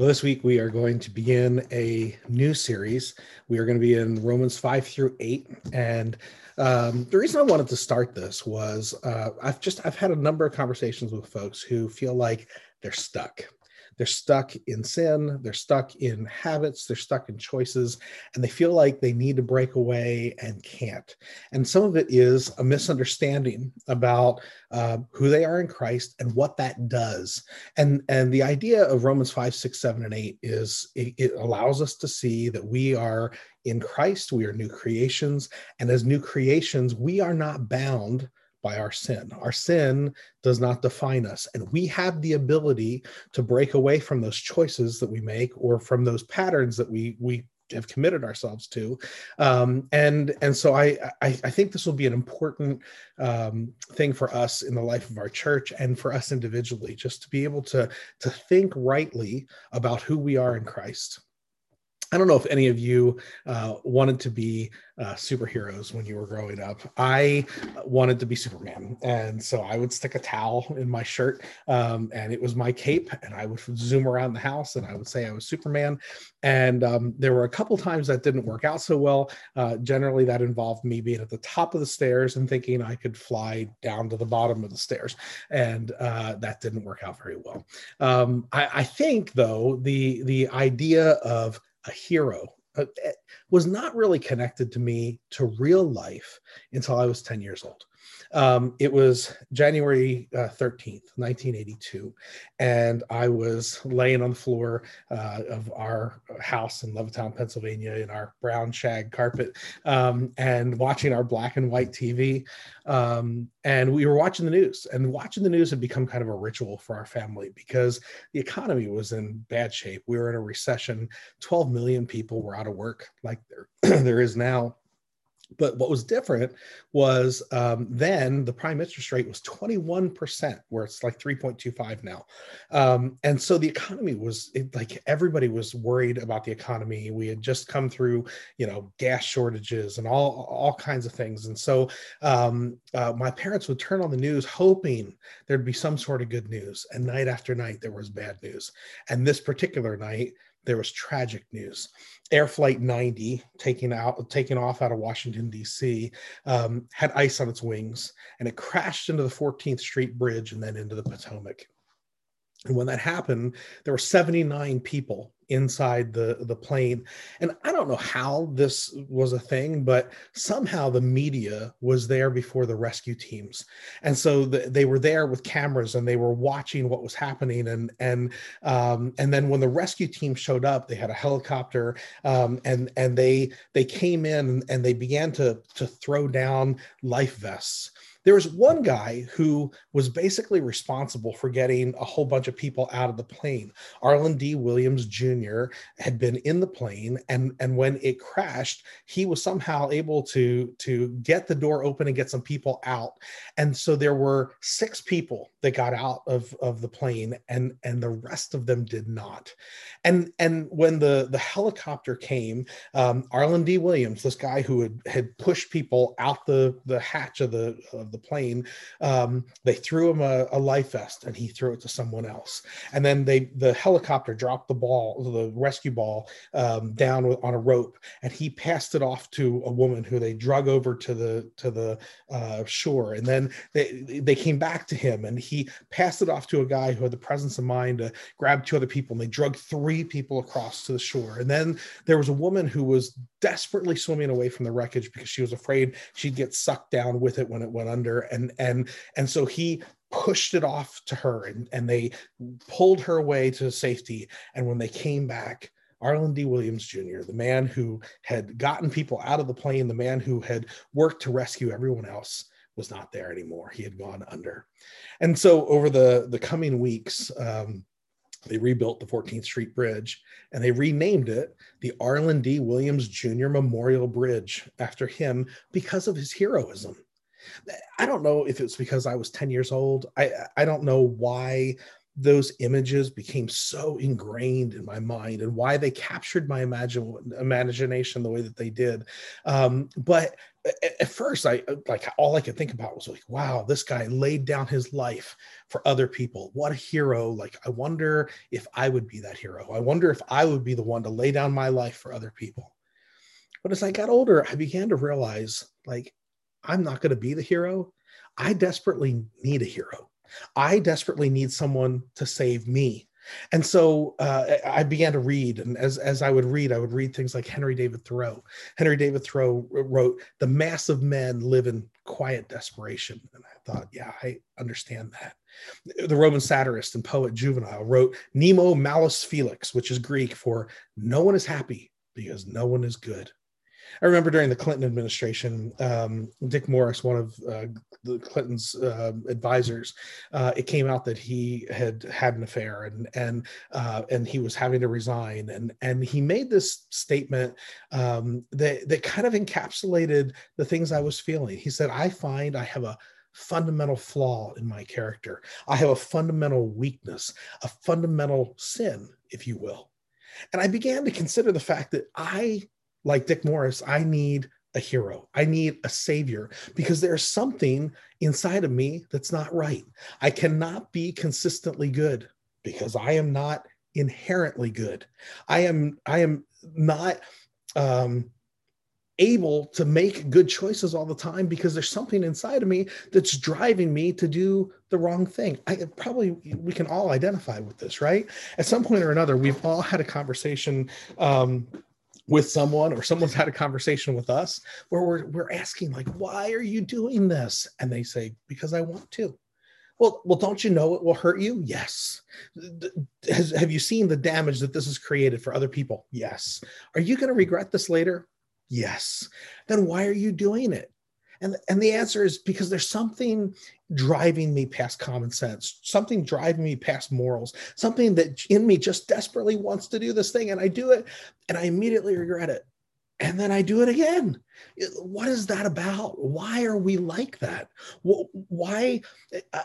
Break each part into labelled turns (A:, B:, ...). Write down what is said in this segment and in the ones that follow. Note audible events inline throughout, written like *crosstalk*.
A: Well, this week we are going to begin a new series. We are going to be in Romans 5 through 8. And um, the reason I wanted to start this was uh, I've just I've had a number of conversations with folks who feel like they're stuck they're stuck in sin, they're stuck in habits, they're stuck in choices, and they feel like they need to break away and can't. And some of it is a misunderstanding about uh, who they are in Christ and what that does. And, and the idea of Romans 5, 6, 7, and 8 is it, it allows us to see that we are in Christ, we are new creations. And as new creations, we are not bound by our sin. Our sin does not define us. And we have the ability to break away from those choices that we make or from those patterns that we, we have committed ourselves to. Um, and, and so I, I, I, think this will be an important um, thing for us in the life of our church and for us individually, just to be able to, to think rightly about who we are in Christ. I don't know if any of you uh, wanted to be uh, superheroes when you were growing up. I wanted to be Superman, and so I would stick a towel in my shirt, um, and it was my cape, and I would zoom around the house, and I would say I was Superman. And um, there were a couple times that didn't work out so well. Uh, generally, that involved me being at the top of the stairs and thinking I could fly down to the bottom of the stairs, and uh, that didn't work out very well. Um, I, I think, though, the the idea of a hero uh, was not really connected to me to real life until I was 10 years old. Um, it was January uh, 13th, 1982, and I was laying on the floor uh, of our house in Levittown, Pennsylvania, in our brown shag carpet, um, and watching our black and white TV. Um, and we were watching the news, and watching the news had become kind of a ritual for our family because the economy was in bad shape. We were in a recession. 12 million people were out of work, like there, *clears throat* there is now but what was different was um, then the prime interest rate was 21%, where it's like 3.25 now. Um, and so the economy was it, like everybody was worried about the economy. We had just come through, you know, gas shortages and all, all kinds of things. And so um, uh, my parents would turn on the news hoping there'd be some sort of good news. And night after night, there was bad news. And this particular night, there was tragic news. Air Flight 90, taking out, taking off out of Washington D.C., um, had ice on its wings, and it crashed into the 14th Street Bridge and then into the Potomac. And when that happened, there were 79 people inside the, the plane. And I don't know how this was a thing, but somehow the media was there before the rescue teams. And so the, they were there with cameras and they were watching what was happening. And, and, um, and then when the rescue team showed up, they had a helicopter um, and, and they, they came in and they began to, to throw down life vests there was one guy who was basically responsible for getting a whole bunch of people out of the plane. Arland D. Williams Jr. had been in the plane, and and when it crashed, he was somehow able to to get the door open and get some people out. And so there were six people that got out of of the plane, and and the rest of them did not. And and when the the helicopter came, um, Arland D. Williams, this guy who had had pushed people out the the hatch of the of the plane, um, they threw him a, a, life vest and he threw it to someone else. And then they the helicopter dropped the ball, the rescue ball, um, down on a rope, and he passed it off to a woman who they drug over to the to the uh, shore. And then they they came back to him and he passed it off to a guy who had the presence of mind to grab two other people and they drug three people across to the shore. And then there was a woman who was desperately swimming away from the wreckage because she was afraid she'd get sucked down with it when it went under and and and so he pushed it off to her and, and they pulled her away to safety and when they came back Arland D. Williams Jr., the man who had gotten people out of the plane, the man who had worked to rescue everyone else, was not there anymore. He had gone under. And so, over the, the coming weeks, um, they rebuilt the 14th Street Bridge and they renamed it the Arland D. Williams Jr. Memorial Bridge after him because of his heroism. I don't know if it's because I was 10 years old. I, I don't know why those images became so ingrained in my mind and why they captured my imagine, imagination the way that they did. Um, but at, first, I like all I could think about was like, wow, this guy laid down his life for other people. What a hero. Like, I wonder if I would be that hero. I wonder if I would be the one to lay down my life for other people. But as I got older, I began to realize like, I'm not going to be the hero. I desperately need a hero. I desperately need someone to save me. And so uh, I began to read, and as as I would read, I would read things like Henry David Thoreau. Henry David Thoreau wrote, "The mass of men live in quiet desperation," and I thought, yeah, I understand that. The Roman satirist and poet Juvenal wrote, "Nemo malus felix," which is Greek for "No one is happy because no one is good." I remember during the Clinton administration, um, Dick Morris, one of uh, the Clinton's uh, advisors, uh, it came out that he had had an affair and and uh, and he was having to resign, and and he made this statement um, that that kind of encapsulated the things I was feeling. He said, "I find I have a." fundamental flaw in my character. I have a fundamental weakness, a fundamental sin, if you will. And I began to consider the fact that I like Dick Morris, I need a hero. I need a savior because there's something inside of me that's not right. I cannot be consistently good because I am not inherently good. I am I am not um able to make good choices all the time because there's something inside of me that's driving me to do the wrong thing. I probably we can all identify with this, right? At some point or another, we've all had a conversation um, with someone or someone's had a conversation with us where we're, we're asking like why are you doing this? And they say because i want to. Well well don't you know it will hurt you? Yes. Has, have you seen the damage that this has created for other people? Yes. Are you going to regret this later? Yes. Then why are you doing it and, and the answer is because there's something driving me past common sense, something driving me past morals, something that in me just desperately wants to do this thing. And I do it and I immediately regret it and then I do it again. What is that about? Why are we like that? Why?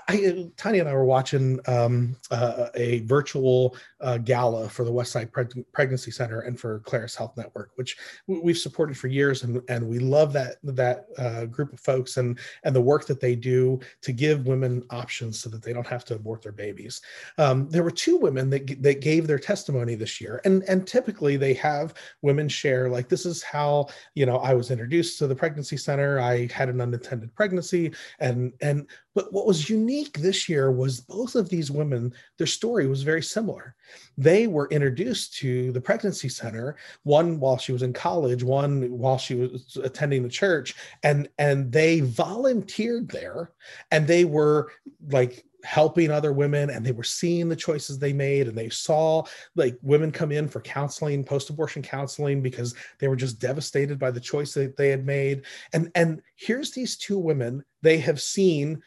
A: I, Tanya and I were watching um, uh, a virtual uh, gala for the Westside Preg- Pregnancy Center and for Claris Health Network, which we've supported for years, and, and we love that that uh, group of folks and and the work that they do to give women options so that they don't have to abort their babies. Um, there were two women that that gave their testimony this year, and and typically they have women share like this is how you know I was introduced to the pregnancy center. I had an unintended pregnancy, and and but what was unique this year was both of these women. Their story was very similar. They were introduced to the pregnancy center one while she was in college, one while she was attending the church, and and they volunteered there, and they were like helping other women and they were seeing the choices they made and they saw like women come in for counseling post-abortion counseling because they were just devastated by the choice that they had made. And and here's these two women they have seen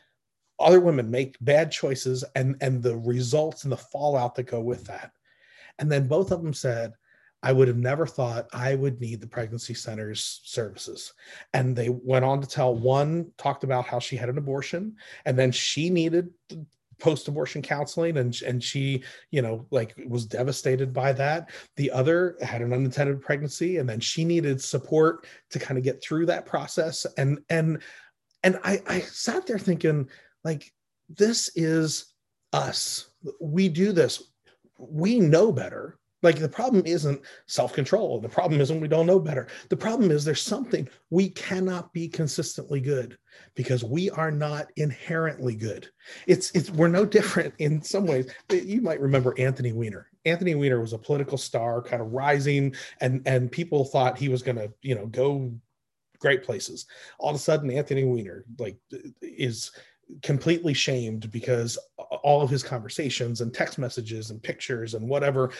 A: other women make bad choices and and the results and the fallout that go with that. And then both of them said I would have never thought I would need the pregnancy center's services. And they went on to tell one talked about how she had an abortion and then she needed post-abortion counseling and and she you know like was devastated by that. The other had an unintended pregnancy and then she needed support to kind of get through that process. And and and i i sat there thinking like this is us. We do this. We know better like the problem isn't self control. The problem isn't we don't know better. The problem is there's something we cannot be consistently good because we are not inherently good. It's it's we're no different in some ways. You might remember Anthony Weiner. Anthony Weiner was a political star, kind of rising, and and people thought he was going to you know go great places. All of a sudden, Anthony Weiner like is completely shamed because all of his conversations and text messages and pictures and whatever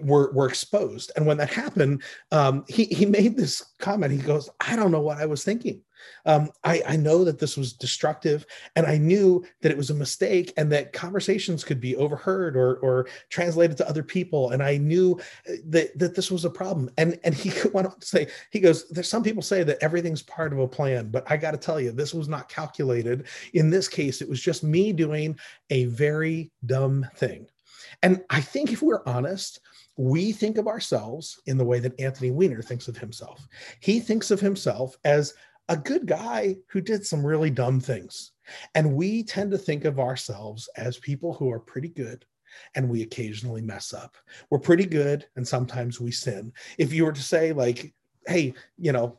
A: were, were exposed. And when that happened, um, he, he made this comment. He goes, I don't know what I was thinking. Um, I, I know that this was destructive, and I knew that it was a mistake, and that conversations could be overheard or or translated to other people. And I knew uh, that that this was a problem. And and he *laughs* went on to say, he goes, "There's some people say that everything's part of a plan, but I got to tell you, this was not calculated. In this case, it was just me doing a very dumb thing." And I think if we're honest, we think of ourselves in the way that Anthony Weiner thinks of himself. He thinks of himself as a good guy who did some really dumb things. And we tend to think of ourselves as people who are pretty good and we occasionally mess up. We're pretty good and sometimes we sin. If you were to say, like, hey, you know,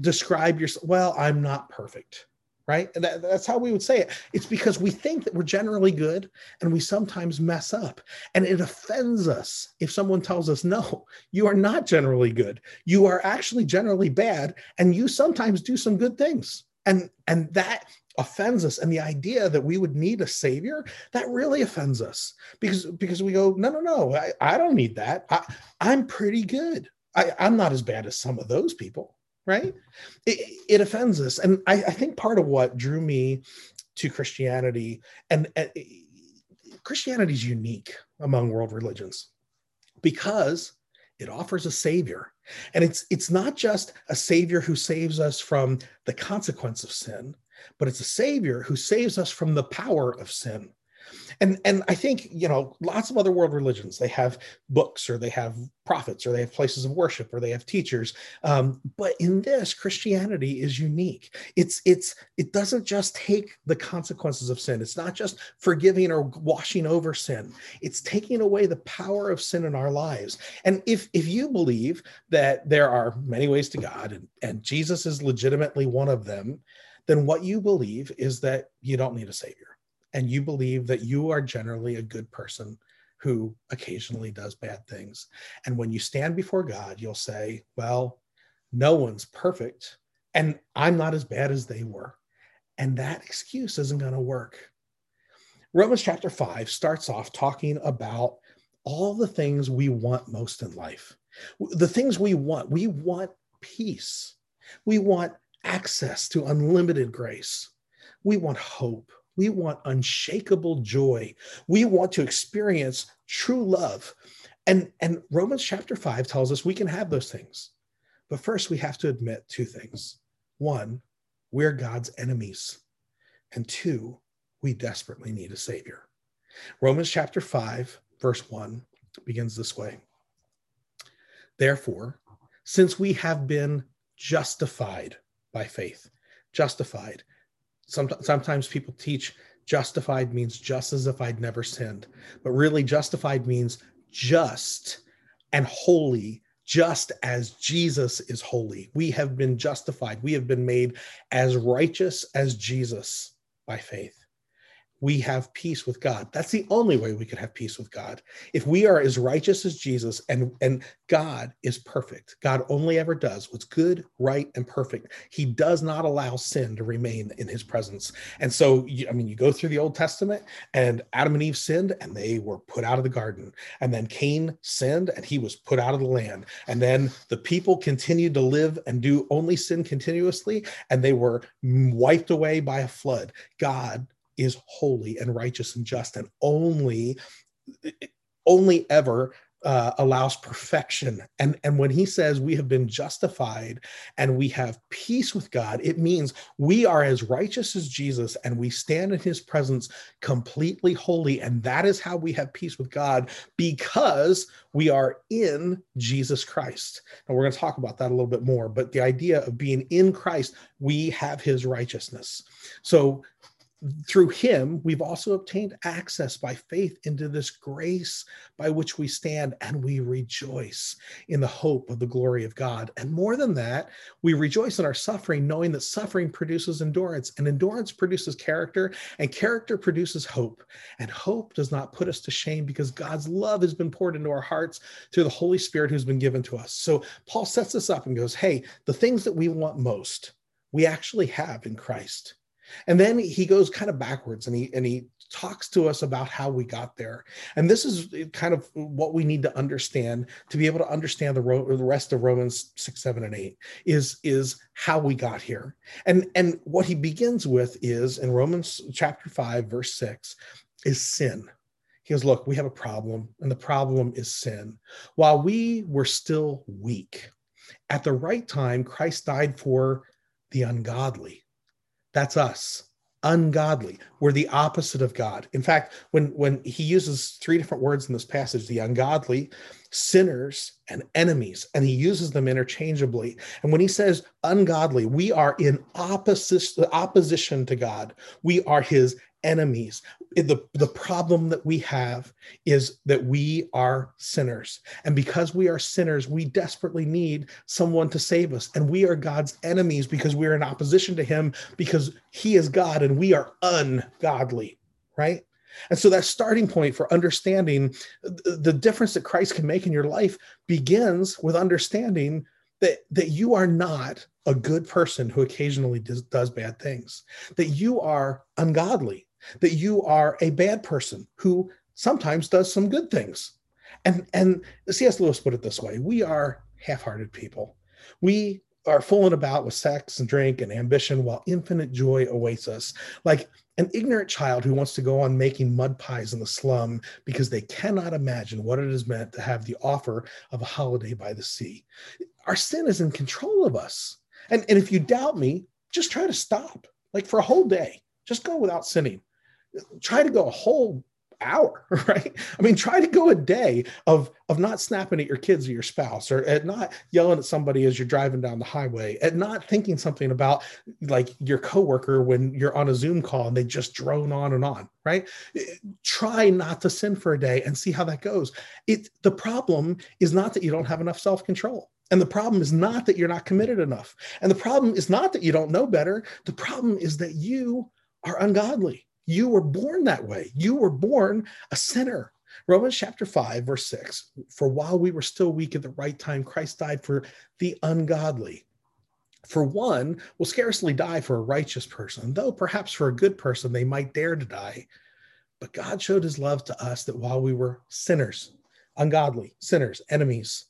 A: describe yourself, well, I'm not perfect right? That, that's how we would say it. It's because we think that we're generally good and we sometimes mess up. And it offends us if someone tells us, no, you are not generally good. You are actually generally bad. And you sometimes do some good things. And, and that offends us and the idea that we would need a savior that really offends us because because we go no no no i, I don't need that I, i'm pretty good I, i'm not as bad as some of those people right? It, it offends us. And I, I, think part of what drew me to Christianity, and, and eh, Christianity is unique among world religions because it offers a savior. And it's it's not just a savior who saves us from the consequence of sin, but it's a savior who saves us from the power of sin and and i think you know lots of other world religions they have books or they have prophets or they have places of worship or they have teachers. Um, but in this christianity is unique. It's it's it doesn't just take the consequences of sin. It's not just forgiving or washing over sin. It's taking away the power of sin in our lives. And if if you believe that there are many ways to god and, and jesus is legitimately one of them then what you believe is that you don't need a savior and you believe that you are generally a good person who occasionally does bad things. And when you stand before God, you'll say, Well, no one's perfect, and I'm not as bad as they were. And that excuse isn't going to work. Romans chapter 5 starts off talking about all the things we want most in life. The things we want, we want peace. We want access to unlimited grace. We want hope. We want unshakable joy. We want to experience true love. And, and Romans chapter 5 tells us we can have those things. But first, we have to admit two things. One, we're God's enemies. And two, we desperately need a Savior. Romans chapter 5, verse 1 begins this way Therefore, since we have been justified by faith, justified, sometimes people teach justified means just as if I'd never sinned, but really justified means just and holy, just as Jesus is holy. We have been justified. We have been made as righteous as Jesus by faith we have peace with God. That's the only way we could have peace with God. If we are as righteous as Jesus and, and God is perfect, God only ever does what's good, right, and perfect. He does not allow sin to remain in his presence. And so, I mean, you go through the Old Testament and Adam and Eve sinned and they were put out of the garden. And then Cain sinned and he was put out of the land. And then the people continued to live and do only sin continuously and they were wiped away by a flood. God is holy and righteous and just and only only ever uh, allows perfection. And, and when he says we have been justified and we have peace with God, it means we are as righteous as Jesus and we stand in his presence completely holy. And that is how we have peace with God because we are in Jesus Christ. And we're going to talk about that a little bit more. But the idea of being in Christ, we have his righteousness. So through him, we've also obtained access by faith into this grace by which we stand and we rejoice in the hope of the glory of God. And more than that, we rejoice in our suffering, knowing that suffering produces endurance, and endurance produces character, and character produces hope. And hope does not put us to shame because God's love has been poured into our hearts through the Holy Spirit who's been given to us. So Paul sets this up and goes, Hey, the things that we want most, we actually have in Christ. And then he goes kind of backwards and he and he talks to us about how we got there. And this is kind of what we need to understand to be able to understand the, ro- the rest of Romans 6, 7, and 8 is, is how we got here. And, and what he begins with is in Romans chapter 5, verse 6, is sin. He goes, Look, we have a problem, and the problem is sin. While we were still weak, at the right time, Christ died for the ungodly. That's us. ungodly. We're the opposite of God. In fact, when when he uses three different words in this passage, the ungodly, sinners, and enemies, and he uses them interchangeably. And when he says ungodly, we are in opposite opposition to God. We are his enemies. The, the problem that we have is that we are sinners. And because we are sinners, we desperately need someone to save us. And we are God's enemies because we're in opposition to him because he is God and we are ungodly, right? And so that starting point for understanding the difference that Christ can make in your life begins with understanding that, that you are not a good person who occasionally does, does bad things, that you are ungodly, that you are a bad person who sometimes does some good things. And and C.S. Lewis put it this way: we are half-hearted people. We are fooling about with sex and drink and ambition while infinite joy awaits us. Like an ignorant child who wants to go on making mud pies in the slum because they cannot imagine what it is meant to have the offer of a holiday by the sea. Our sin is in control of us. And, and if you doubt me, just try to stop, like for a whole day. Just go without sinning try to go a whole hour *laughs* right? I mean try to go a day of of not snapping at your kids or your spouse or at not yelling at somebody as you're driving down the highway at not thinking something about like your coworker when you're on a zoom call and they just drone on and on right? Eh, try not to sin for a day and see how that goes. It the problem is not that you don't have enough self-control and the problem is not that you're not committed enough and the problem is not that you don't know better. The problem is that you are ungodly you were born that way. You were born a sinner. Romans chapter 5, verse 6 For while we were still weak at the right time, Christ died for the ungodly. For one will scarcely die for a righteous person, though perhaps for a good person they might dare to die. But God showed his love to us that while we were sinners, ungodly, sinners, enemies,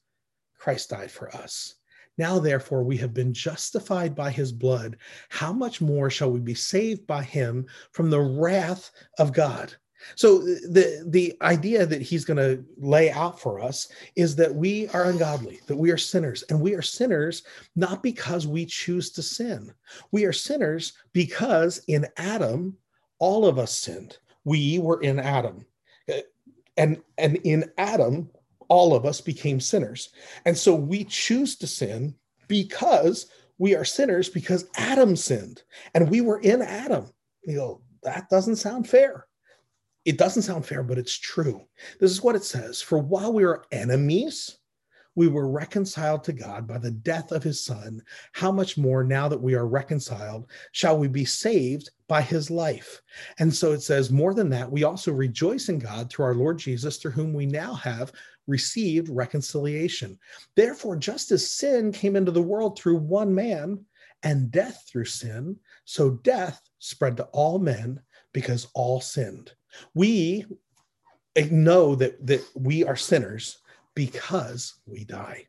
A: Christ died for us. Now, therefore, we have been justified by his blood. How much more shall we be saved by him from the wrath of God? So the the idea that he's going to lay out for us is that we are ungodly, that we are sinners, and we are sinners not because we choose to sin. We are sinners because in Adam all of us sinned. We were in Adam. Uh, and and in Adam all of us became sinners. And so we choose to sin because we are sinners because Adam sinned and we were in Adam. You go, that doesn't sound fair. It doesn't sound fair, but it's true. This is what it says For while we were enemies, we were reconciled to God by the death of his son. How much more now that we are reconciled shall we be saved by his life? And so it says, more than that, we also rejoice in God through our Lord Jesus, through whom we now have received reconciliation. Therefore, just as sin came into the world through one man and death through sin, so death spread to all men because all sinned. We know that, that we are sinners because we die.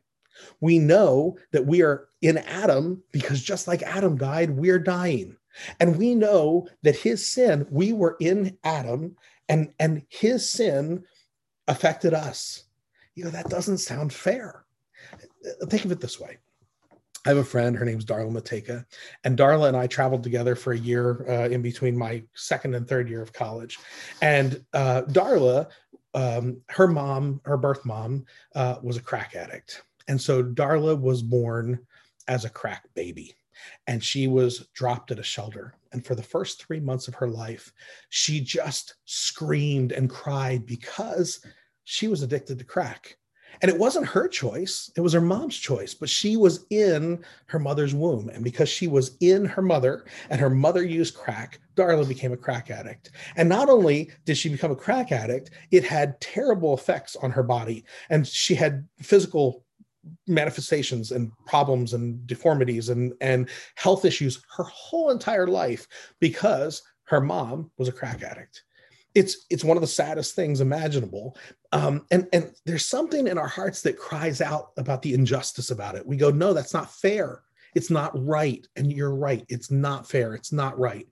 A: We know that we are in Adam because just like Adam died, we're dying. And we know that his sin, we were in Adam, and, and his sin affected us you know, that doesn't sound fair. Think of it this way. I have a friend, her name's Darla Mateka, and Darla and I traveled together for a year uh, in between my second and third year of college. And uh, Darla, um, her mom, her birth mom, uh, was a crack addict. And so Darla was born as a crack baby and she was dropped at a shelter. And for the first three months of her life, she just screamed and cried because she was addicted to crack. And it wasn't her choice, it was her mom's choice, but she was in her mother's womb. And because she was in her mother and her mother used crack, Darla became a crack addict. And not only did she become a crack addict, it had terrible effects on her body. And she had physical manifestations and problems and deformities and, and health issues her whole entire life because her mom was a crack addict it's it's one of the saddest things imaginable um, and and there's something in our hearts that cries out about the injustice about it. We go no that's not fair. It's not right. And you're right. It's not fair. It's not right.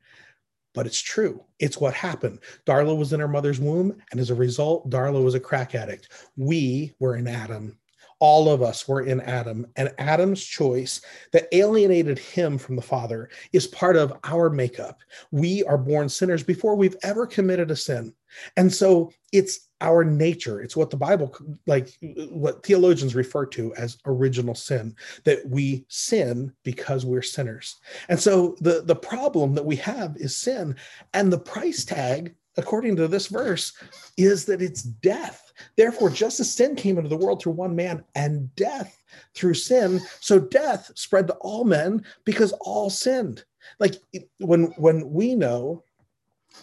A: But it's true. It's what happened. Darla was in her mother's womb and as a result darla was a crack addict. We were in adam all of us were in Adam, and Adam's choice that alienated him from the Father is part of our makeup. We are born sinners before we've ever committed a sin. And so it's our nature. It's what the Bible, like what theologians refer to as original sin, that we sin because we're sinners. And so the, the problem that we have is sin. And the price tag, according to this verse, is that it's death Therefore, just as sin came into the world through one man and death through sin, so death spread to all men because all sinned. Like when when we know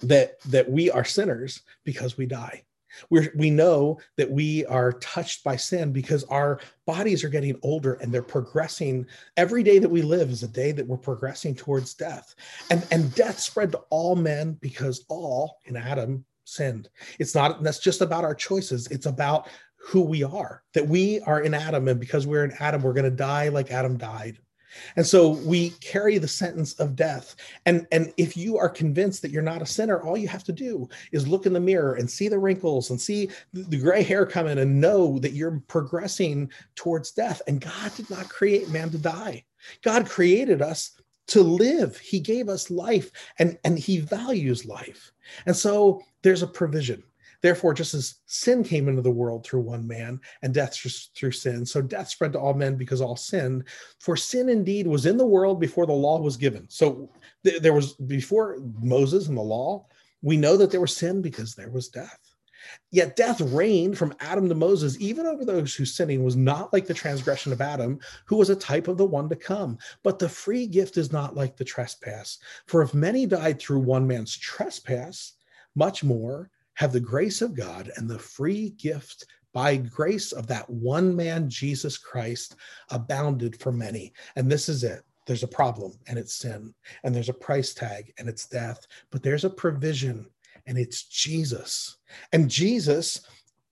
A: that that we are sinners because we die. We we know that we are touched by sin because our bodies are getting older and they're progressing. Every day that we live is a day that we're progressing towards death. And, and death spread to all men because all in Adam sinned. It's not that's just about our choices. It's about who we are. That we are in Adam, and because we're in Adam, we're going to die like Adam died. And so we carry the sentence of death. And, and if you are convinced that you're not a sinner, all you have to do is look in the mirror and see the wrinkles and see the gray hair coming and know that you're progressing towards death. And God did not create man to die. God created us to live. He gave us life and, and he values life. And so there's a provision. Therefore, just as sin came into the world through one man and death through sin, so death spread to all men because all sinned. For sin indeed was in the world before the law was given. So th- there was, before Moses and the law, we know that there was sin because there was death. Yet death reigned from Adam to Moses, even over those whose sinning was not like the transgression of Adam, who was a type of the one to come. But the free gift is not like the trespass. For if many died through one man's trespass, much more have the grace of God and the free gift by grace of that one man, Jesus Christ, abounded for many. And this is it. There's a problem, and it's sin. And there's a price tag, and it's death. But there's a provision, and it's Jesus. And Jesus,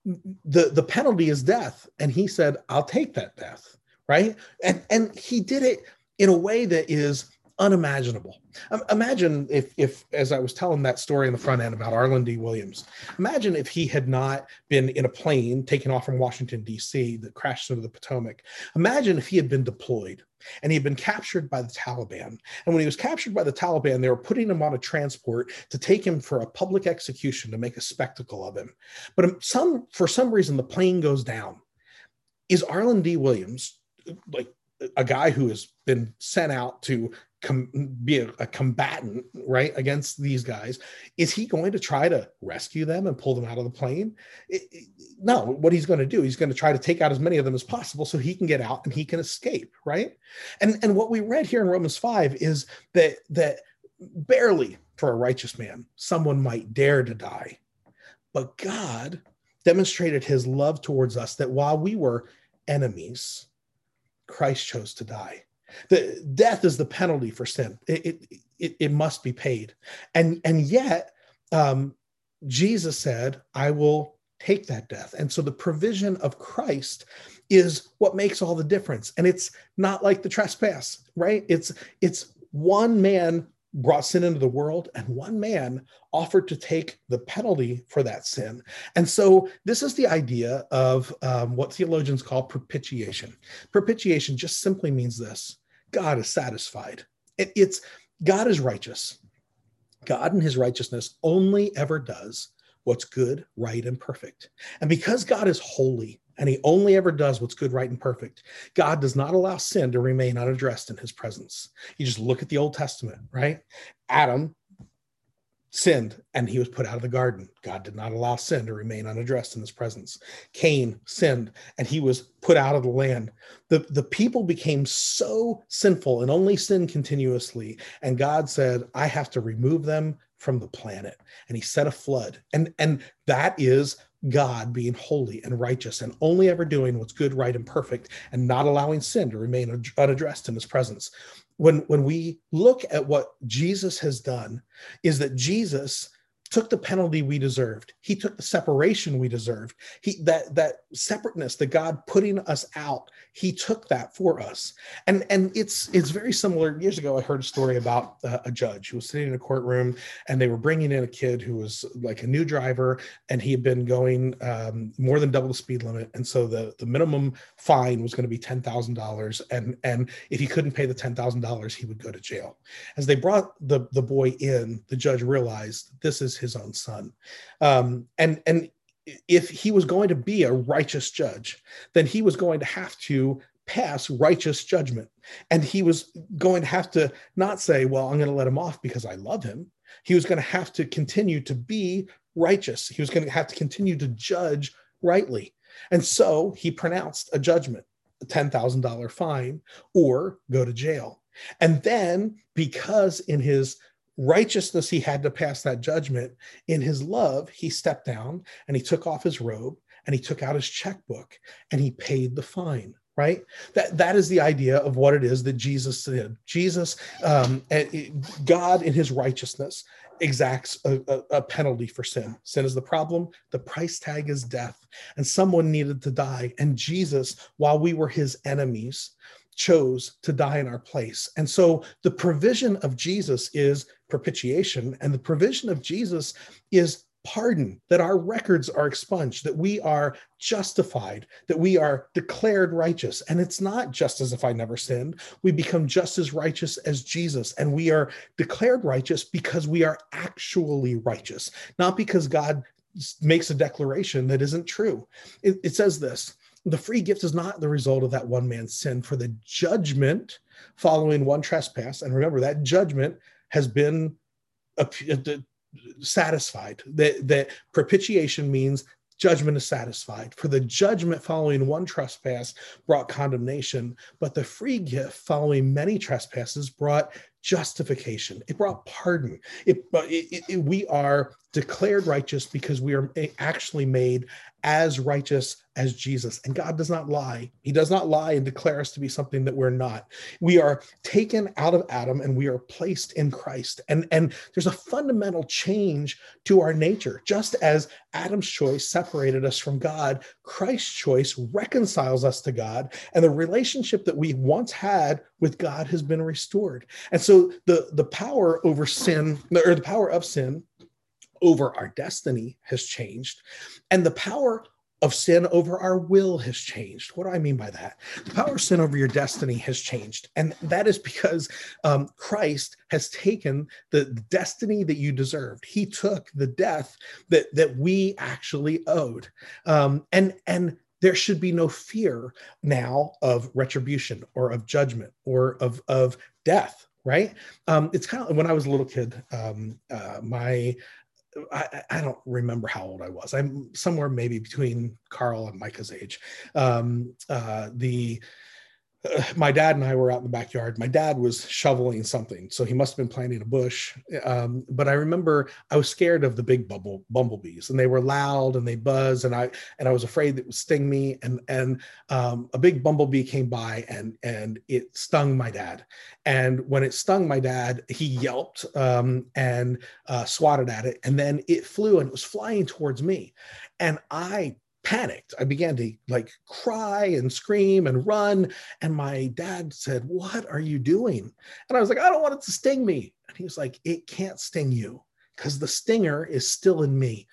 A: the, the penalty is death. And he said, I'll take that death. Right. And and he did it in a way that is unimaginable. Imagine if, if, as I was telling that story in the front end about Arland D. Williams, imagine if he had not been in a plane taken off from Washington, D.C., that crashed into the Potomac. Imagine if he had been deployed and he had been captured by the Taliban. And when he was captured by the Taliban, they were putting him on a transport to take him for a public execution to make a spectacle of him. But um, some, for some reason, the plane goes down. Is Arland D. Williams like a guy who has been sent out to com- be a, a, combatant right against these guys is he going to try to rescue them and pull them out of the plane? It, it, no what he's going to do he's going to try to take out as many of them as possible so he can get out and he can escape right? And and what we read here in romans 5 is that that barely for a righteous man someone might dare to die. But god demonstrated his love towards us that while we were enemies christ chose to die the death is the penalty for sin. It, it, it, must be paid. And, and yet, um, Jesus said, I will take that death. And so the provision of Christ is what makes all the difference. And it's not like the trespass, right? It's it's one man brought sin into the world and one man offered to take the penalty for that sin and so this is the idea of um, what theologians call propitiation propitiation just simply means this God is satisfied. It, it's God is righteous. God in his righteousness only ever does what's good, right, and perfect. And because God is holy and he only ever does what's good, right, and perfect, God does not allow sin to remain unaddressed in his presence. You just look at the Old Testament, right? Adam sinned and he was put out of the garden. God did not allow sin to remain unaddressed in his presence. Cain sinned and he was put out of the land. The, the people became so sinful and only sin continuously. And God said, I have to remove them from the planet. And he set a flood. And, and that is God being holy and righteous and only ever doing what's good, right, and perfect and not allowing sin to remain unaddressed in his presence when when we look at what Jesus has done is that Jesus took the penalty we deserved. He took the separation we deserved. He that that separateness that God putting us out, he took that for us. And and it's it's very similar. Years ago, I heard a story about uh, a judge who was sitting in a courtroom and they were bringing in a kid who was like a new driver and he had been going um, more than double the speed limit. And so the the minimum fine was going to be ten thousand dollars. And and if he couldn't pay the ten thousand dollars, he would go to jail. As they brought the the boy in, the judge realized this is his own son, um, and and if he was going to be a righteous judge, then he was going to have to pass righteous judgment. And he was going to have to not say, well, I'm going to let him off because I love him. He was going to have to continue to be righteous. He was going to have to continue to judge rightly. And so he pronounced a judgment, a $10,000 fine, or go to jail. And then, because in his righteousness he had to pass that judgment. In his love he stepped down and he took off his robe and he took out his checkbook and he paid the fine right? That that is the idea of what it is that jesus did. Jesus um, god in his righteousness exacts a, a, a, penalty for sin. Sin is the problem. The price tag is death. And someone needed to die. And jesus while we were his enemies chose to die in our place and so the provision of jesus is propitiation and the provision of jesus is pardon, that our records are expunged, that we are justified, that we are declared righteous. And it's not just as if I never sinned. We become just as righteous as Jesus. And we are declared righteous because we are actually righteous, not because God makes a declaration that isn't true. It, it says this the free gift is not the result of that one man's sin, for the judgment following one trespass. And remember, that judgment has been uh, satisfied. That, that propitiation means judgment is satisfied. For the judgment following one trespass brought condemnation, but the free gift following many trespasses brought justification. It brought pardon. It, it, it, we are declared righteous because we are eh, actually made as righteous as Jesus. And God does not lie. He does not lie and declare us to be something that we're not. We are taken out of Adam and we are placed in Christ. And, and there's a fundamental change to our nature. Just as Adam's choice separated us from God, Christ's choice reconciles us to God. And the relationship that we once had with God has been restored. And so the, the power over sin, or the power of sin, over our destiny has changed, and the power of sin over our will has changed. What do I mean by that? The power of sin over your destiny has changed. And that is because um, Christ has taken the destiny that you deserved. He took the death that, that we actually owed. Um, and, and there should be no fear now of retribution or of judgment or of, of death right um, it's kind of when i was a little kid um, uh, my I, I, don't remember how old I was. I'm somewhere maybe between Carl and Micah's age. Um, uh, the *sighs* my dad and I were out in the backyard. My dad was shoveling something, so he must have been planting a bush. Um, but I remember I was scared of the big bumble bumblebees, and they were loud and they buzz, and I and I was afraid it would sting me. And and um, a big bumblebee came by and and it stung my dad. And when it stung my dad, he yelped um, and uh, swatted at it, and then it flew and it was flying towards me, and I panicked. I began to like cry and scream and run. And my dad said, What are you doing? And I was like, I don't want it to sting me. And he was like, It can't sting you because the stinger is still in me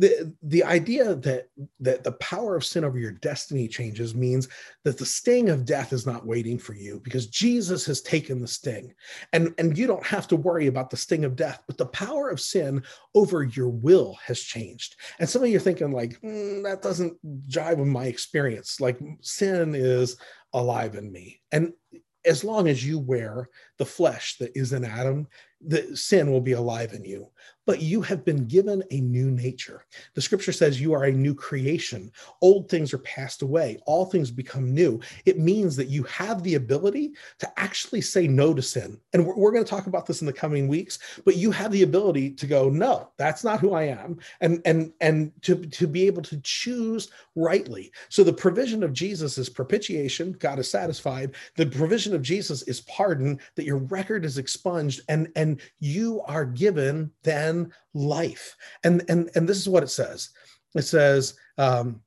A: the the idea that that the power of sin over your destiny changes means that the sting of death is not waiting for you because Jesus has taken the sting. And and you don't have to worry about the sting of death but the power of sin over your will has changed. And some of you are thinking like mm, that doesn't jive with my experience. Like sin is alive in me. And as long as you wear the flesh that is in Adam, the sin will be alive in you but you have been given a new nature. The scripture says you are a new creation. Old things are passed away, all things become new. It means that you have the ability to actually say no to sin. And we're, we're going to talk about this in the coming weeks, but you have the ability to go, no, that's not who I am. And and and to, to be able to choose rightly. So the provision of Jesus is propitiation, God is satisfied. The provision of Jesus is pardon, that your record is expunged, and, and you are given then life. And and and this is what it says. It says, um,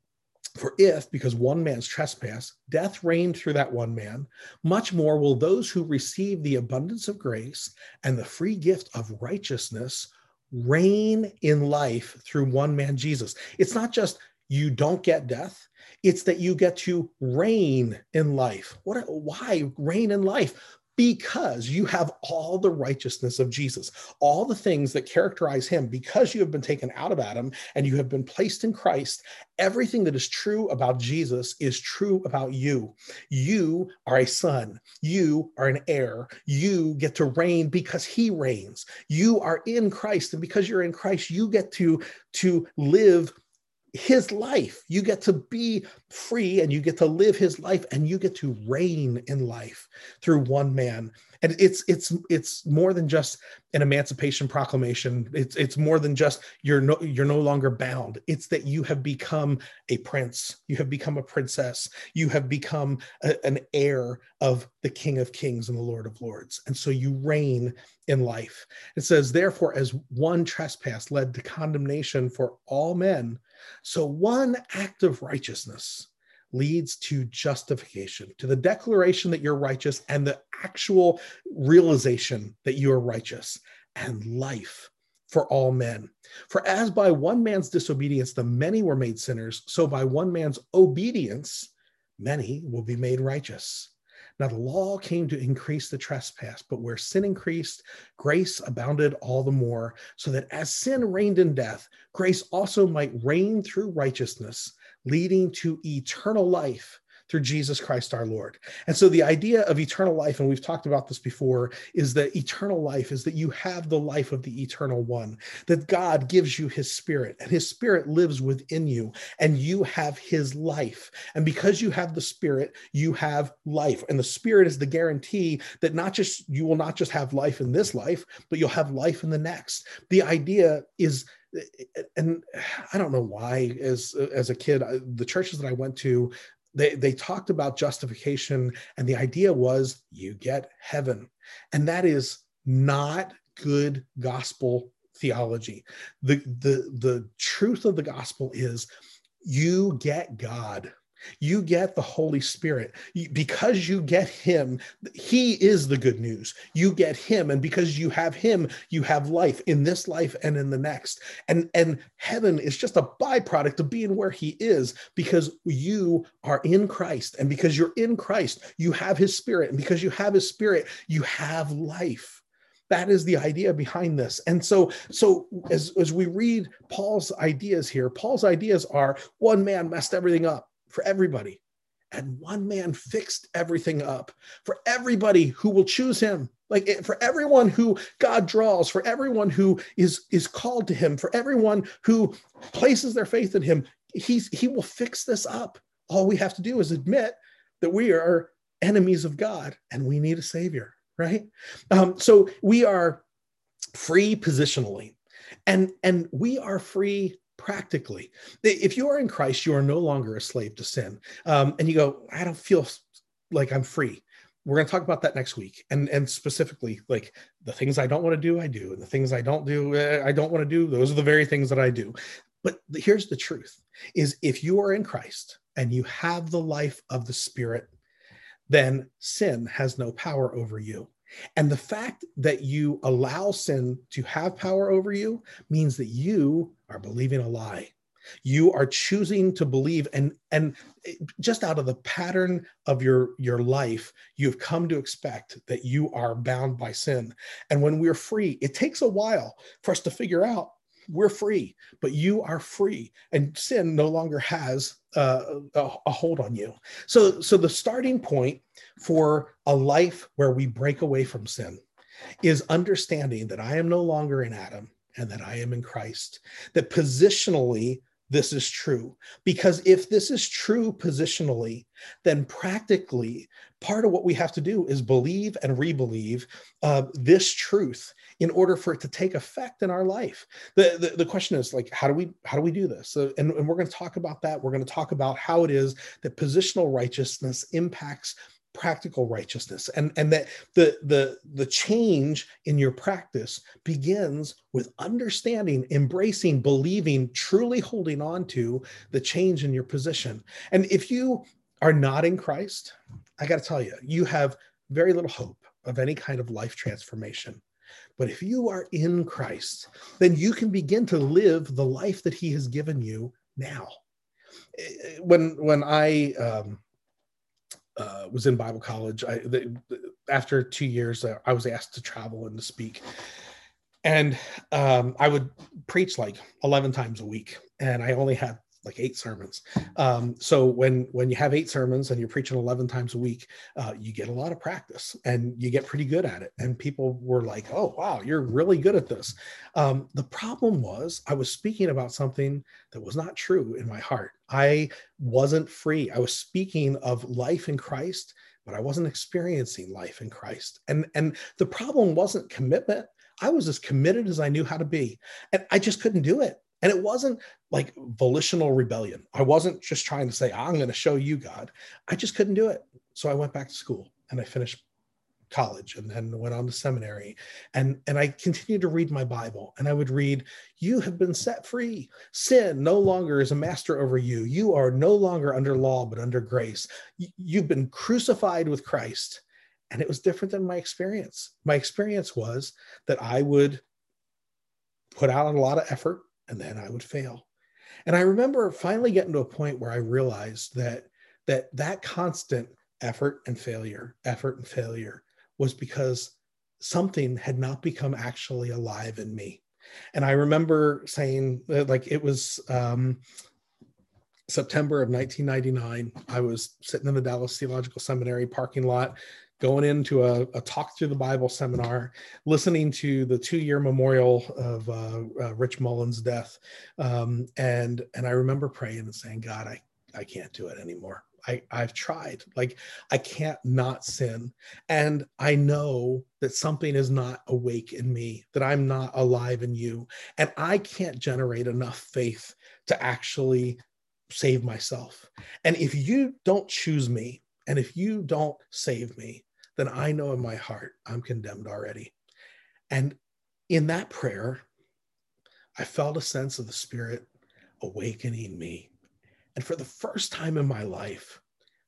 A: for if, because one man's trespass, death reigned through that one man, much more will those who receive the abundance of grace and the free gift of righteousness reign in life through one man, Jesus. It's not just you don't get death, it's that you get to reign in life. What why reign in life? Because you have all the righteousness of Jesus, all the things that characterize him, because you have been taken out of Adam and you have been placed in Christ. Everything that is true about Jesus is true about you. You are a son, you are an heir, you get to reign because he reigns. You are in Christ, and because you're in Christ, you get to, to live his life. You get to be free and you get to live his life and you get to reign in life through one man. And it's it's it's more than just an emancipation proclamation. It's it's more than just you're no you're no longer bound. It's that you have become a prince. You have become a princess. You have become a, an heir of the King of Kings and the Lord of Lords. And so you reign in life. It says, therefore, as one trespass led to condemnation for all men, so one act of righteousness leads to justification, to the declaration that you're righteous and the actual realization that you are righteous and life for all men. For as by one man's disobedience the many were made sinners, so by one man's obedience many will be made righteous. Now the law came to increase the trespass, but where sin increased, grace abounded all the more, so that as sin reigned in death, grace also might reign through righteousness, leading to eternal life through Jesus Christ our Lord. And so the idea of eternal life, and we've talked about this before, is that eternal life is that you have the life of the eternal one, that God gives you his spirit, and his spirit lives within you, and you have his life. And because you have the spirit, you have life. And the spirit is the guarantee that not just you will not just have life in this life, but you'll have life in the next. The idea is and I don't know why as as a kid the churches that I went to they, they talked about justification and the idea was you get heaven. And that is not good gospel theology. The the the truth of the gospel is you get god you get the Holy Spirit because you get Him. He is the good news. You get Him, and because you have Him, you have life in this life and in the next. And and heaven is just a byproduct of being where He is because you are in Christ, and because you're in Christ, you have His Spirit, and because you have His Spirit, you have life that is the idea behind this and so so as, as we read paul's ideas here paul's ideas are one man messed everything up for everybody. And one man fixed everything up for everybody who will choose him. Like eh, for everyone who God draws, for everyone who is, is called to him, for everyone who places their faith in him, he's, he will fix this up. All we have to do is admit that we are enemies of God and we need a savior, right? Um, so we are free positionally and and we are free practically. If you are in Christ, you are no longer a slave to sin. Um, and you go, I don't feel like I'm free. We're going to talk about that next week, and and specifically, like the things I don't want to do, I do, and the things I don't do, uh, I don't want to do. Those are the very things that I do. But here's the truth: is if you are in Christ and you have the life of the Spirit, then sin has no power over you. And the fact that you allow sin to have power over you means that you are believing a lie. You are choosing to believe and and just out of the pattern of your your life, you've come to expect that you are bound by sin. And when we're free, it takes a while for us to figure out we're free, but you are free, and sin no longer has uh, a, a, hold on you. So, so the starting point for a life where we break away from sin is understanding that I am no longer in Adam and that I am in Christ. That positionally this is true. Because if this is true positionally, then practically part of what we have to do is believe and rebelieve uh, this truth in order for it to take effect in our life. The, the, the question is like, how do we how do we do this? So, and, and we're going to talk about that. We're going to talk about how it is that positional righteousness impacts practical righteousness and and that the the the change in your practice begins with understanding embracing believing truly holding on to the change in your position. And if you are not in christ i got to tell you you have very little hope of any kind of life transformation. But if you are in christ then you can begin to live the life that he has given you now. When when i um uh, was in Bible college. I after two years, uh, I was asked to travel and to speak, and um, I would preach like eleven times a week, and I only had like eight sermons. Um, so when when you have eight sermons and you're preaching 11 times a week, uh, you get a lot of practice and you get pretty good at it. And people were like, "Oh, wow, you're really good at this." Um, the problem was I was speaking about something that was not true in my heart. I wasn't free. I was speaking of life in Christ, but I wasn't experiencing life in Christ. And and the problem wasn't commitment. I was as committed as I knew how to be, and I just couldn't do it. And it wasn't like volitional rebellion. I wasn't just trying to say, I'm going to show you God. I just couldn't do it. So I went back to school and I finished college and then went on to seminary and and I continued to read my Bible and I would read you have been set free sin no longer is a master over you you are no longer under law but under grace you've been crucified with Christ and it was different than my experience my experience was that I would put out a lot of effort and then I would fail. And I remember finally getting to a point where I realized that that that constant effort and failure, effort and failure was because something had not become actually alive in me. And I remember saying like it was um, September of 1999. I was sitting in the Dallas Theological Seminary parking lot going into a, a, talk through the Bible seminar, listening to the two-year memorial of uh, uh, Rich Mullins' death, um, and and I remember praying and saying, God, I I can't do it anymore. I, I've tried. Like I can't not sin. And I know that something is not awake in me, that I'm not alive in you. And I can't generate enough faith to actually save myself. And if you don't choose me, and if you don't save me, then I know in my heart I'm condemned already. And in that prayer, I felt a sense of the Spirit awakening me. And for the first time in my life,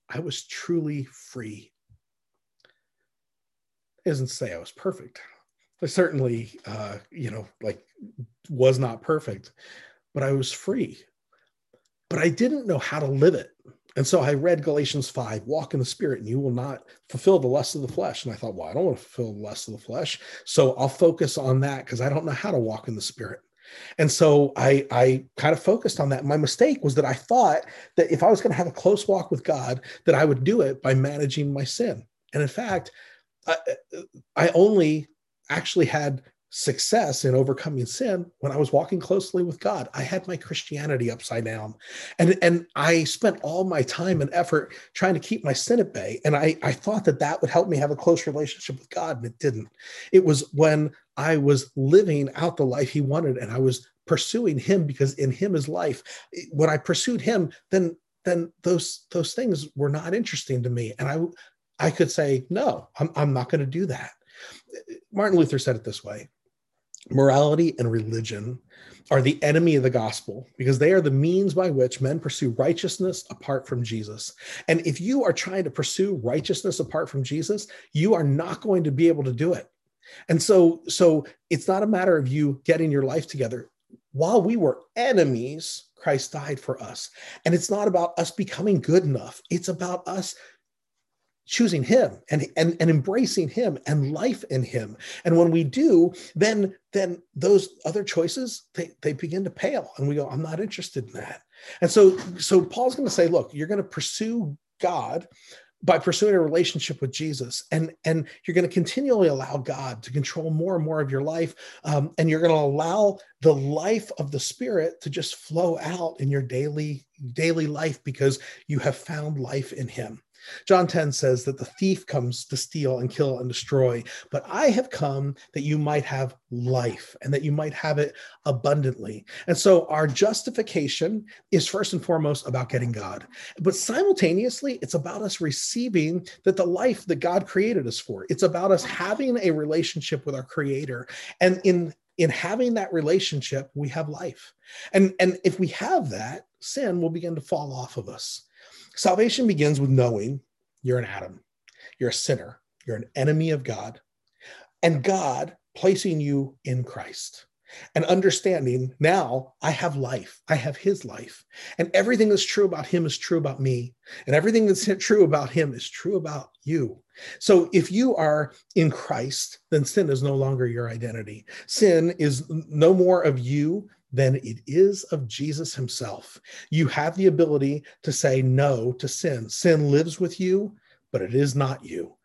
A: I was truly free. It doesn't say I was perfect. I certainly, uh, you know, like was not perfect, but I was free. But I didn't know how to live it. And so I read Galatians 5, walk in the spirit, and you will not fulfill the lust of the flesh. And I thought, well, I don't want to fulfill the lust of the flesh. So I'll focus on that because I don't know how to walk in the spirit. And so I, I kind of focused on that. My mistake was that I thought that if I was going to have a close walk with God, that I would do it by managing my sin. And in fact, I, I only actually had success in overcoming sin when I was walking closely with God. I had my Christianity upside down. And, and I spent all my time and effort trying to keep my sin at bay. And I, I thought that that would help me have a close relationship with God, and it didn't. It was when I was living out the life He wanted and I was pursuing Him because in Him is life. When I pursued Him, then then those those things were not interesting to me. And I I could say, no, I'm, I'm not going to do that. Martin Luther said it this way morality and religion are the enemy of the gospel because they are the means by which men pursue righteousness apart from Jesus. And if you are trying to pursue righteousness apart from Jesus, you are not going to be able to do it. And so so it's not a matter of you getting your life together. While we were enemies, Christ died for us. And it's not about us becoming good enough. It's about us choosing him and, and and embracing him and life in him. And when we do then then those other choices they, they begin to pale and we go i'm not interested in that. And so so paul's going to say look you're going to pursue god by pursuing a relationship with jesus and and you're going to continually allow god to control more and more of your life um, and you're going to allow the life of the spirit to just flow out in your daily daily life because you have found life in him John 10 says that the thief comes to steal and kill and destroy, but I have come that you might have life and that you might have it abundantly. And so our justification is first and foremost about getting God, but simultaneously, it's about us receiving that the life that God created us for. It's about us having a relationship with our Creator. And in in having that relationship, we have life. And, and if we have that, sin will begin to fall off of us. Salvation begins with knowing you're an Adam, you're a sinner, you're an enemy of God, and God placing you in Christ and understanding now I have life. I have his life. And everything that's true about him is true about me. And everything that's true about him is true about you. So if you are in Christ, then sin is no longer your identity. Sin is no more of you than it is of Jesus himself. You have the ability to say no to sin. Sin lives with you, but it is not you.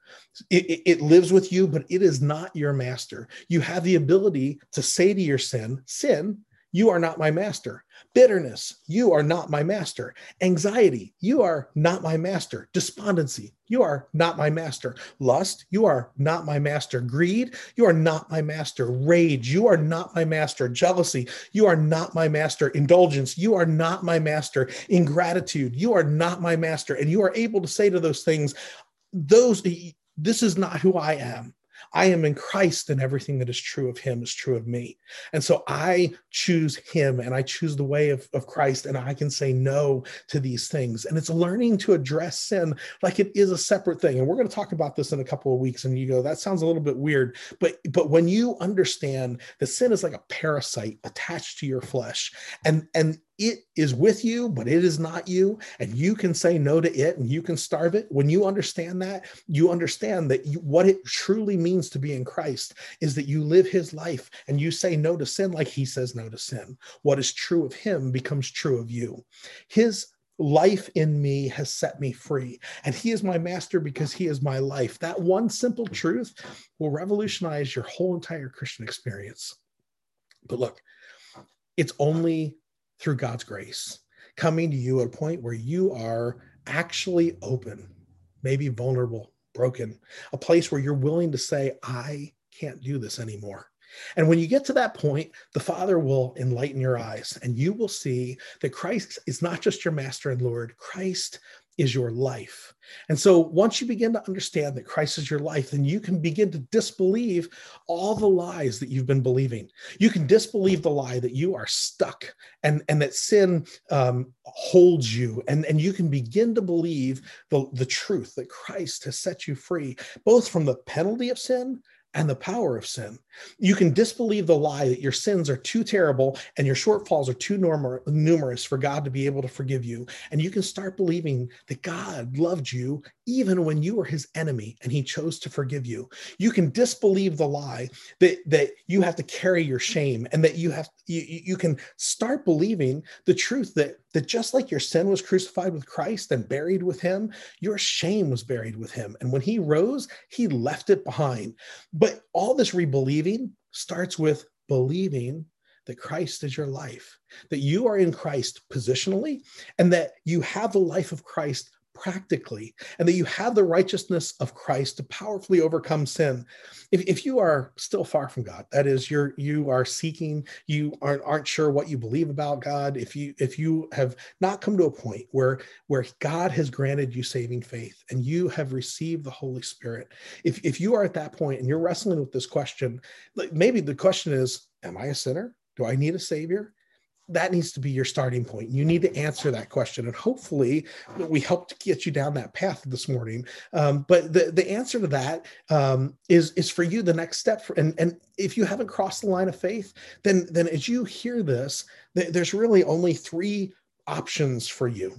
A: It, it, lives with you, but it is not your master. You have the ability to say to your sin, Sin, you are not my master. Bitterness, you are not my master. Anxiety, you are not my master. Despondency, you are not my master. Lust, you are not my master. Greed, you are not my master. Rage, you are not my master. Jealousy, you are not my master. Indulgence, you are not my master. Ingratitude, you are not my master. And you are able to say to those things, those this is not who I am. I am in Christ, and everything that is true of him is true of me. And so I choose him and I choose the way of, of Christ, and I can say no to these things. And it's learning to address sin like it is a separate thing. And we're going to talk about this in a couple of weeks. And you go, that sounds a little bit weird. But but when you understand that sin is like a parasite attached to your flesh, and and it is with you, but it is not you. And you can say no to it and you can starve it. When you understand that, you understand that you, what it truly means to be in Christ is that you live his life and you say no to sin like he says no to sin. What is true of him becomes true of you. His life in me has set me free and he is my master because he is my life that one simple truth will revolutionize your whole entire christian experience but look it's only through God's grace, coming to you at a point where you are actually open, maybe vulnerable, broken, a place where you're willing to say, I can't do this anymore. And when you get to that point, the Father will enlighten your eyes and you will see that Christ is not just your master and Lord, Christ is your life. And so once you begin to understand that Christ is your life, then you can begin to disbelieve all the lies that you've been believing. You can disbelieve the lie that you are stuck and, and that sin um, holds you. And, and you can begin to believe the, the truth that Christ has set you free, both from the penalty of sin and the power of sin. You can disbelieve the lie that your sins are too terrible and your shortfalls are too norm- numerous for God to be able to forgive you. And you can start believing that God loved you even when you were his enemy and he chose to forgive you. You can disbelieve the lie that, that you have to carry your shame and that you have you, you can start believing the truth that that just like your sin was crucified with Christ and buried with him, your shame was buried with him. And when he rose, he left it behind. But all this rebelieving starts with believing that Christ is your life, that you are in Christ positionally, and that you have the life of Christ practically, and that you have the righteousness of Christ to powerfully overcome sin. If, if you are still far from God, that is, you're you are seeking, you aren't aren't sure what you believe about God. If you if you have not come to a point where where God has granted you saving faith and you have received the Holy Spirit, if if you are at that point and you're wrestling with this question, like maybe the question is, am I a sinner? Do I need a savior? That needs to be your starting point. You need to answer that question, and hopefully, we helped get you down that path this morning. Um, but the the answer to that um, is is for you the next step. For, and and if you haven't crossed the line of faith, then then as you hear this, th- there's really only three options for you.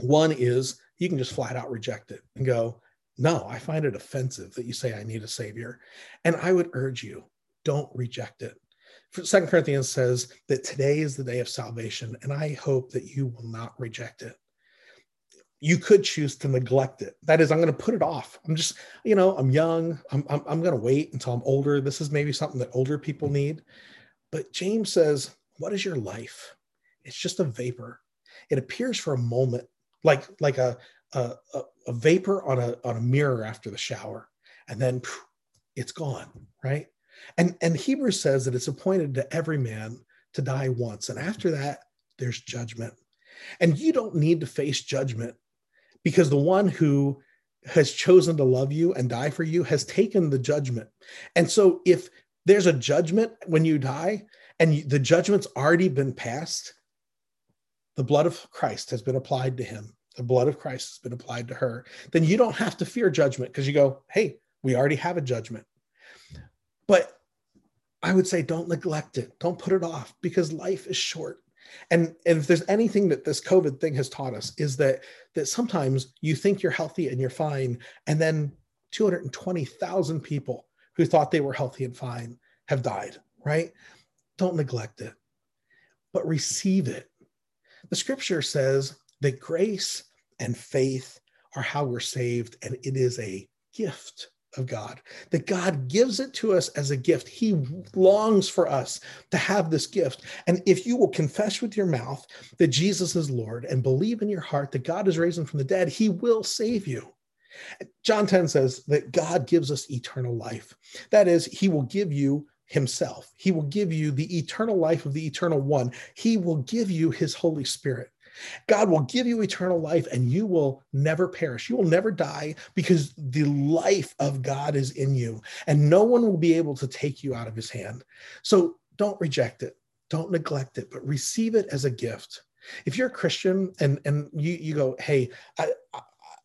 A: One is you can just flat out reject it and go, "No, I find it offensive that you say I need a savior," and I would urge you, don't reject it Second Corinthians says that today is the day of salvation, and I hope that you will not reject it. You could choose to neglect it. That is, I'm going to put it off. I'm just, you know, I'm young. I'm, I'm, I'm going to wait until I'm older. This is maybe something that older people need. But James says, What is your life? It's just a vapor. It appears for a moment, like like a a, a, vapor on a on a mirror after the shower, and then phew, it's gone, right? And and Hebrews says that it's appointed to every man to die once, and after that, there's judgment. And you don't need to face judgment because the one who has chosen to love you and die for you has taken the judgment. And so if there's a judgment when you die and the judgment's already been passed, the blood of Christ has been applied to him. The blood of Christ has been applied to her. Then you don't have to fear judgment because you go, hey, we already have a judgment. But I would say don't neglect it. Don't put it off because life is short. And, and if there's anything that this COVID thing has taught us is that that sometimes you think you're healthy and you're fine, and then 220,000 people who thought they were healthy and fine have died, right? Don't neglect it, but receive it. The scripture says that grace and faith are how we're saved, and it is a gift of God, that God gives it to us as a gift. He longs for us to have this gift. And if you will confess with your mouth that Jesus is Lord and believe in your heart that God is raised from the dead, he will save you. John 10 says that God gives us eternal life. That is, he will give you himself. He will give you the eternal life of the eternal one. He will give you his Holy Spirit. God will give you eternal life and you will never perish. You will never die because the life of God is in you and no one will be able to take you out of his hand. So don't reject it. Don't neglect it, but receive it as a gift. If you're a Christian and and you you go, "Hey, I,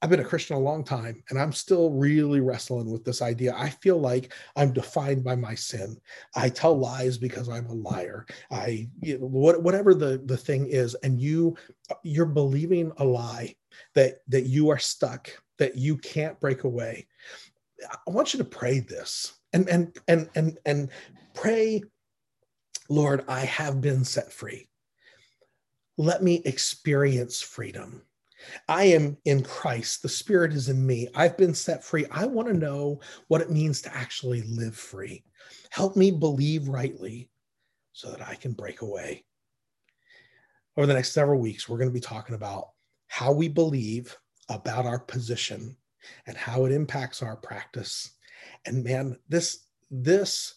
A: I've been a Christian a long time and I'm still really wrestling with this idea. I feel like I'm defined by my sin. I tell lies because I'm a liar. I you know, what, whatever the the thing is and you you're believing a lie that that you are stuck, that you can't break away. I want you to pray this and and and and and pray Lord, I have been set free. Let me experience freedom. I am in Christ. The Spirit is in me. I've been set free. I want to know what it means to actually live free. Help me believe rightly so that I can break away. Over the next several weeks, we're going to be talking about how we believe about our position and how it impacts our practice. And man, this, this,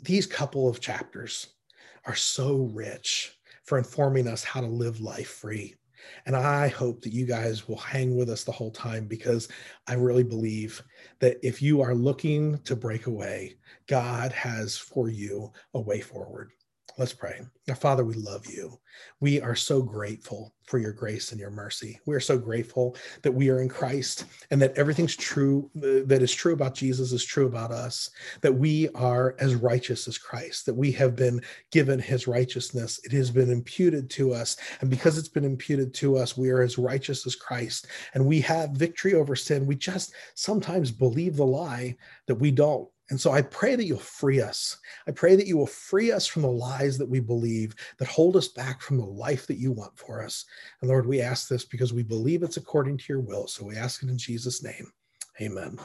A: these couple of chapters are so rich for informing us how to live life free. And I hope that you guys will hang with us the whole time because I really believe that if you are looking to break away, God has for you a way forward. Let's pray. Now, Father, we love you. We are so grateful for your grace and your mercy. We are so grateful that we are in Christ and that everything's true uh, that is true about Jesus is true about us, that we are as righteous as Christ, that we have been given his righteousness. It has been imputed to us. And because it's been imputed to us, we are as righteous as Christ and we have victory over sin. We just sometimes believe the lie that we don't and so I pray that you'll free us. I pray that you will free us from the lies that we believe that hold us back from the life that you want for us. And Lord, we ask this because we believe it's according to your will. So we ask it in Jesus' name. Amen.